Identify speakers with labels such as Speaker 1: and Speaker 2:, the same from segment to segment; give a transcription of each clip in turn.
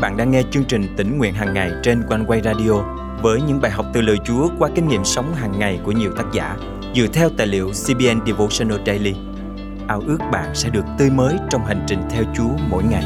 Speaker 1: bạn đang nghe chương trình tỉnh nguyện hàng ngày trên quanh quay radio với những bài học từ lời Chúa qua kinh nghiệm sống hàng ngày của nhiều tác giả dựa theo tài liệu CBN Devotional Daily. Ao ước bạn sẽ được tươi mới trong hành trình theo Chúa mỗi ngày.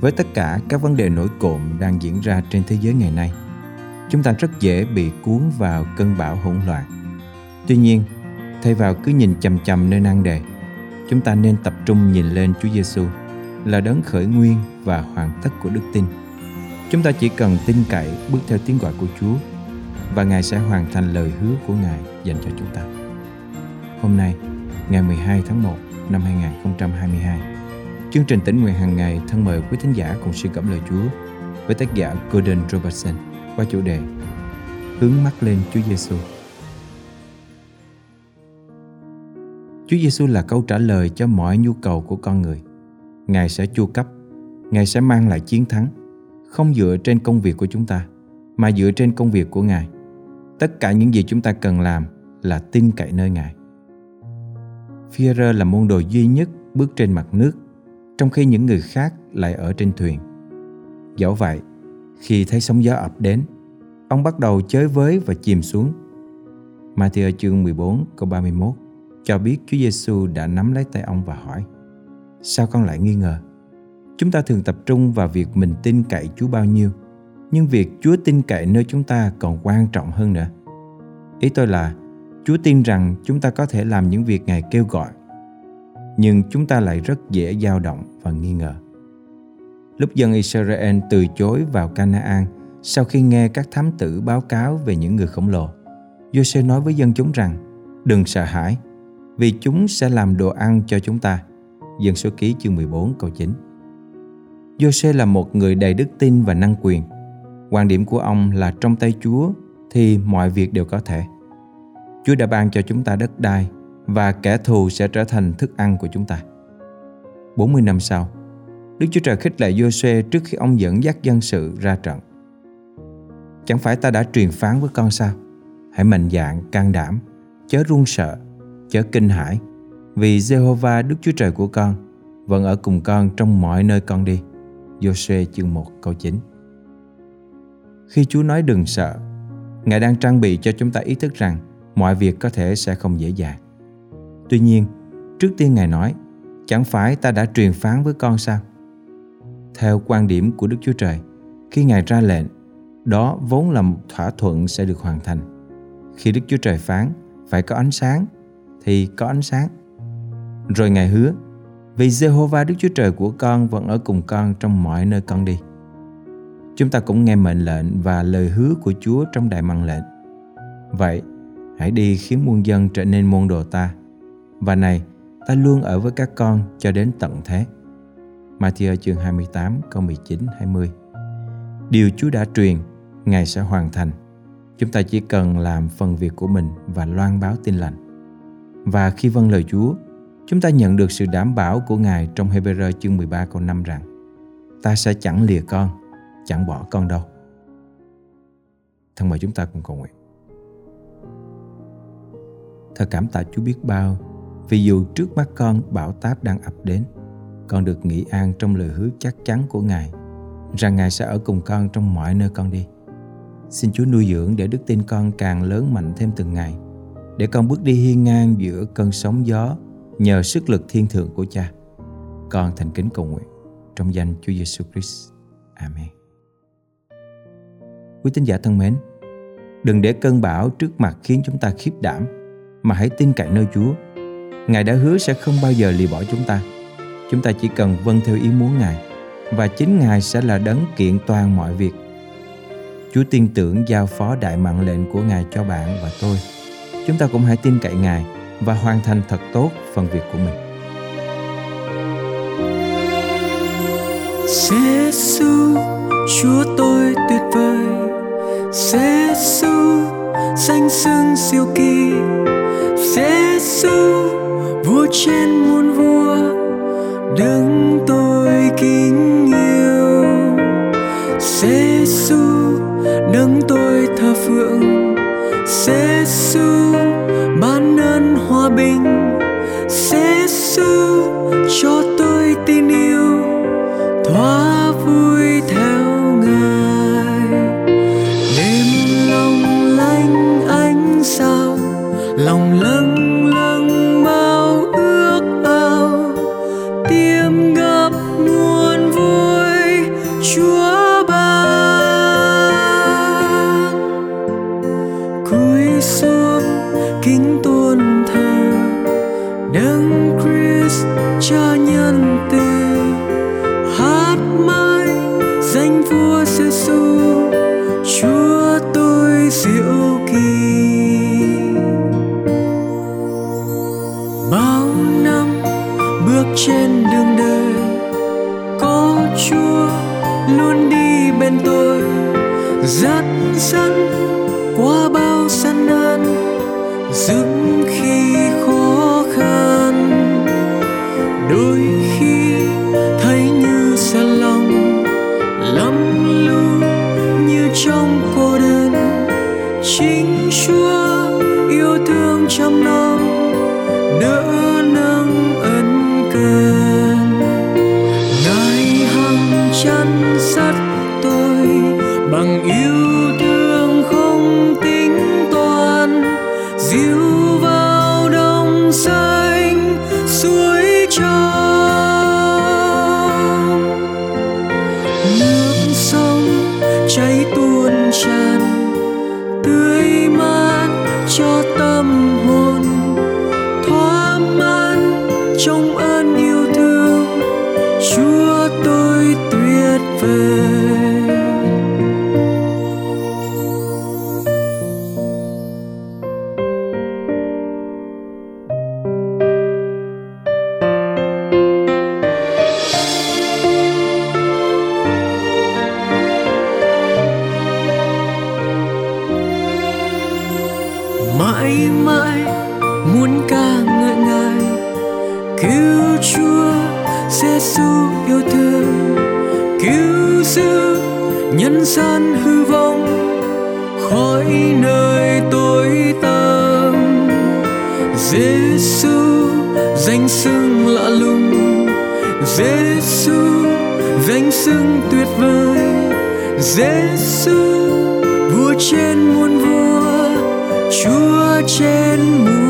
Speaker 1: Với tất cả các vấn đề nổi cộm đang diễn ra trên thế giới ngày nay, chúng ta rất dễ bị cuốn vào cơn bão hỗn loạn. Tuy nhiên, thay vào cứ nhìn chằm chằm nơi nan đề, chúng ta nên tập trung nhìn lên Chúa Giêsu là đấng khởi nguyên và hoàn tất của đức tin. Chúng ta chỉ cần tin cậy bước theo tiếng gọi của Chúa và Ngài sẽ hoàn thành lời hứa của Ngài dành cho chúng ta. Hôm nay, ngày 12 tháng 1 năm 2022, chương trình tỉnh nguyện hàng ngày thân mời quý thính giả cùng suy gẫm lời Chúa với tác giả Gordon Robertson qua chủ đề Hướng mắt lên Chúa Giêsu. Chúa Giêsu là câu trả lời cho mọi nhu cầu của con người. Ngài sẽ chu cấp, Ngài sẽ mang lại chiến thắng, không dựa trên công việc của chúng ta, mà dựa trên công việc của Ngài. Tất cả những gì chúng ta cần làm là tin cậy nơi Ngài. Führer là môn đồ duy nhất bước trên mặt nước, trong khi những người khác lại ở trên thuyền. Dẫu vậy, khi thấy sóng gió ập đến, ông bắt đầu chới với và chìm xuống. Matthew chương 14 câu 31 cho biết Chúa Giêsu đã nắm lấy tay ông và hỏi Sao con lại nghi ngờ? Chúng ta thường tập trung vào việc mình tin cậy Chúa bao nhiêu Nhưng việc Chúa tin cậy nơi chúng ta còn quan trọng hơn nữa Ý tôi là Chúa tin rằng chúng ta có thể làm những việc Ngài kêu gọi Nhưng chúng ta lại rất dễ dao động và nghi ngờ Lúc dân Israel từ chối vào Canaan sau khi nghe các thám tử báo cáo về những người khổng lồ, Giô-xê nói với dân chúng rằng: "Đừng sợ hãi, vì chúng sẽ làm đồ ăn cho chúng ta. Dân số ký chương 14 câu 9 Giô-xê là một người đầy đức tin và năng quyền. Quan điểm của ông là trong tay Chúa thì mọi việc đều có thể. Chúa đã ban cho chúng ta đất đai và kẻ thù sẽ trở thành thức ăn của chúng ta. 40 năm sau, Đức Chúa Trời khích lệ Giô-xê trước khi ông dẫn dắt dân sự ra trận. Chẳng phải ta đã truyền phán với con sao? Hãy mạnh dạn, can đảm, chớ run sợ chớ kinh hãi vì Jehovah Đức Chúa Trời của con vẫn ở cùng con trong mọi nơi con đi. Joshua chương 1 câu 9 Khi Chúa nói đừng sợ, Ngài đang trang bị cho chúng ta ý thức rằng mọi việc có thể sẽ không dễ dàng. Tuy nhiên, trước tiên Ngài nói, chẳng phải ta đã truyền phán với con sao? Theo quan điểm của Đức Chúa Trời, khi Ngài ra lệnh, đó vốn là một thỏa thuận sẽ được hoàn thành. Khi Đức Chúa Trời phán, phải có ánh sáng thì có ánh sáng. Rồi Ngài hứa, vì Jehovah Đức Chúa Trời của con vẫn ở cùng con trong mọi nơi con đi. Chúng ta cũng nghe mệnh lệnh và lời hứa của Chúa trong đại măng lệnh. Vậy, hãy đi khiến muôn dân trở nên môn đồ ta. Và này, ta luôn ở với các con cho đến tận thế. Matthew chương 28 câu 19 20. Điều Chúa đã truyền, Ngài sẽ hoàn thành. Chúng ta chỉ cần làm phần việc của mình và loan báo tin lành. Và khi vâng lời Chúa, chúng ta nhận được sự đảm bảo của Ngài trong Hebrew chương 13 câu 5 rằng Ta sẽ chẳng lìa con, chẳng bỏ con đâu. Thân mời chúng ta cùng cầu nguyện. Thật cảm tạ Chúa biết bao vì dù trước mắt con bão táp đang ập đến, con được nghỉ an trong lời hứa chắc chắn của Ngài rằng Ngài sẽ ở cùng con trong mọi nơi con đi. Xin Chúa nuôi dưỡng để đức tin con càng lớn mạnh thêm từng ngày – để con bước đi hiên ngang giữa cơn sóng gió nhờ sức lực thiên thượng của cha. Con thành kính cầu nguyện trong danh Chúa Giêsu Christ. Amen. Quý tín giả thân mến, đừng để cơn bão trước mặt khiến chúng ta khiếp đảm, mà hãy tin cậy nơi Chúa. Ngài đã hứa sẽ không bao giờ lìa bỏ chúng ta. Chúng ta chỉ cần vâng theo ý muốn Ngài và chính Ngài sẽ là đấng kiện toàn mọi việc. Chúa tin tưởng giao phó đại mạng lệnh của Ngài cho bạn và tôi chúng ta cũng hãy tin cậy Ngài và hoàn thành thật tốt phần việc của mình.
Speaker 2: Giêsu, Chúa tôi tuyệt vời. Giêsu, danh xưng siêu kỳ. Giêsu, vua trên muôn vua, Đừng bình sẽ sư cho tôi tình yêu, thỏa vui theo ngài đêm long lanh ánh sao, lòng lắng. Đấng Christ cha nhân từ. Hát mãi danh vua giêsu chúa tôi diệu kỳ. Bao năm bước trên đường đời, có chúa luôn đi bên tôi. Dắt dẫn qua bao gian nan, dừng khi khó No. Trong ơn yêu nhân gian hư vong khỏi nơi tối tăm. Giêsu danh xưng lạ lùng giêsu danh xưng tuyệt vời. Giêsu vua trên muôn vua, chúa trên muôn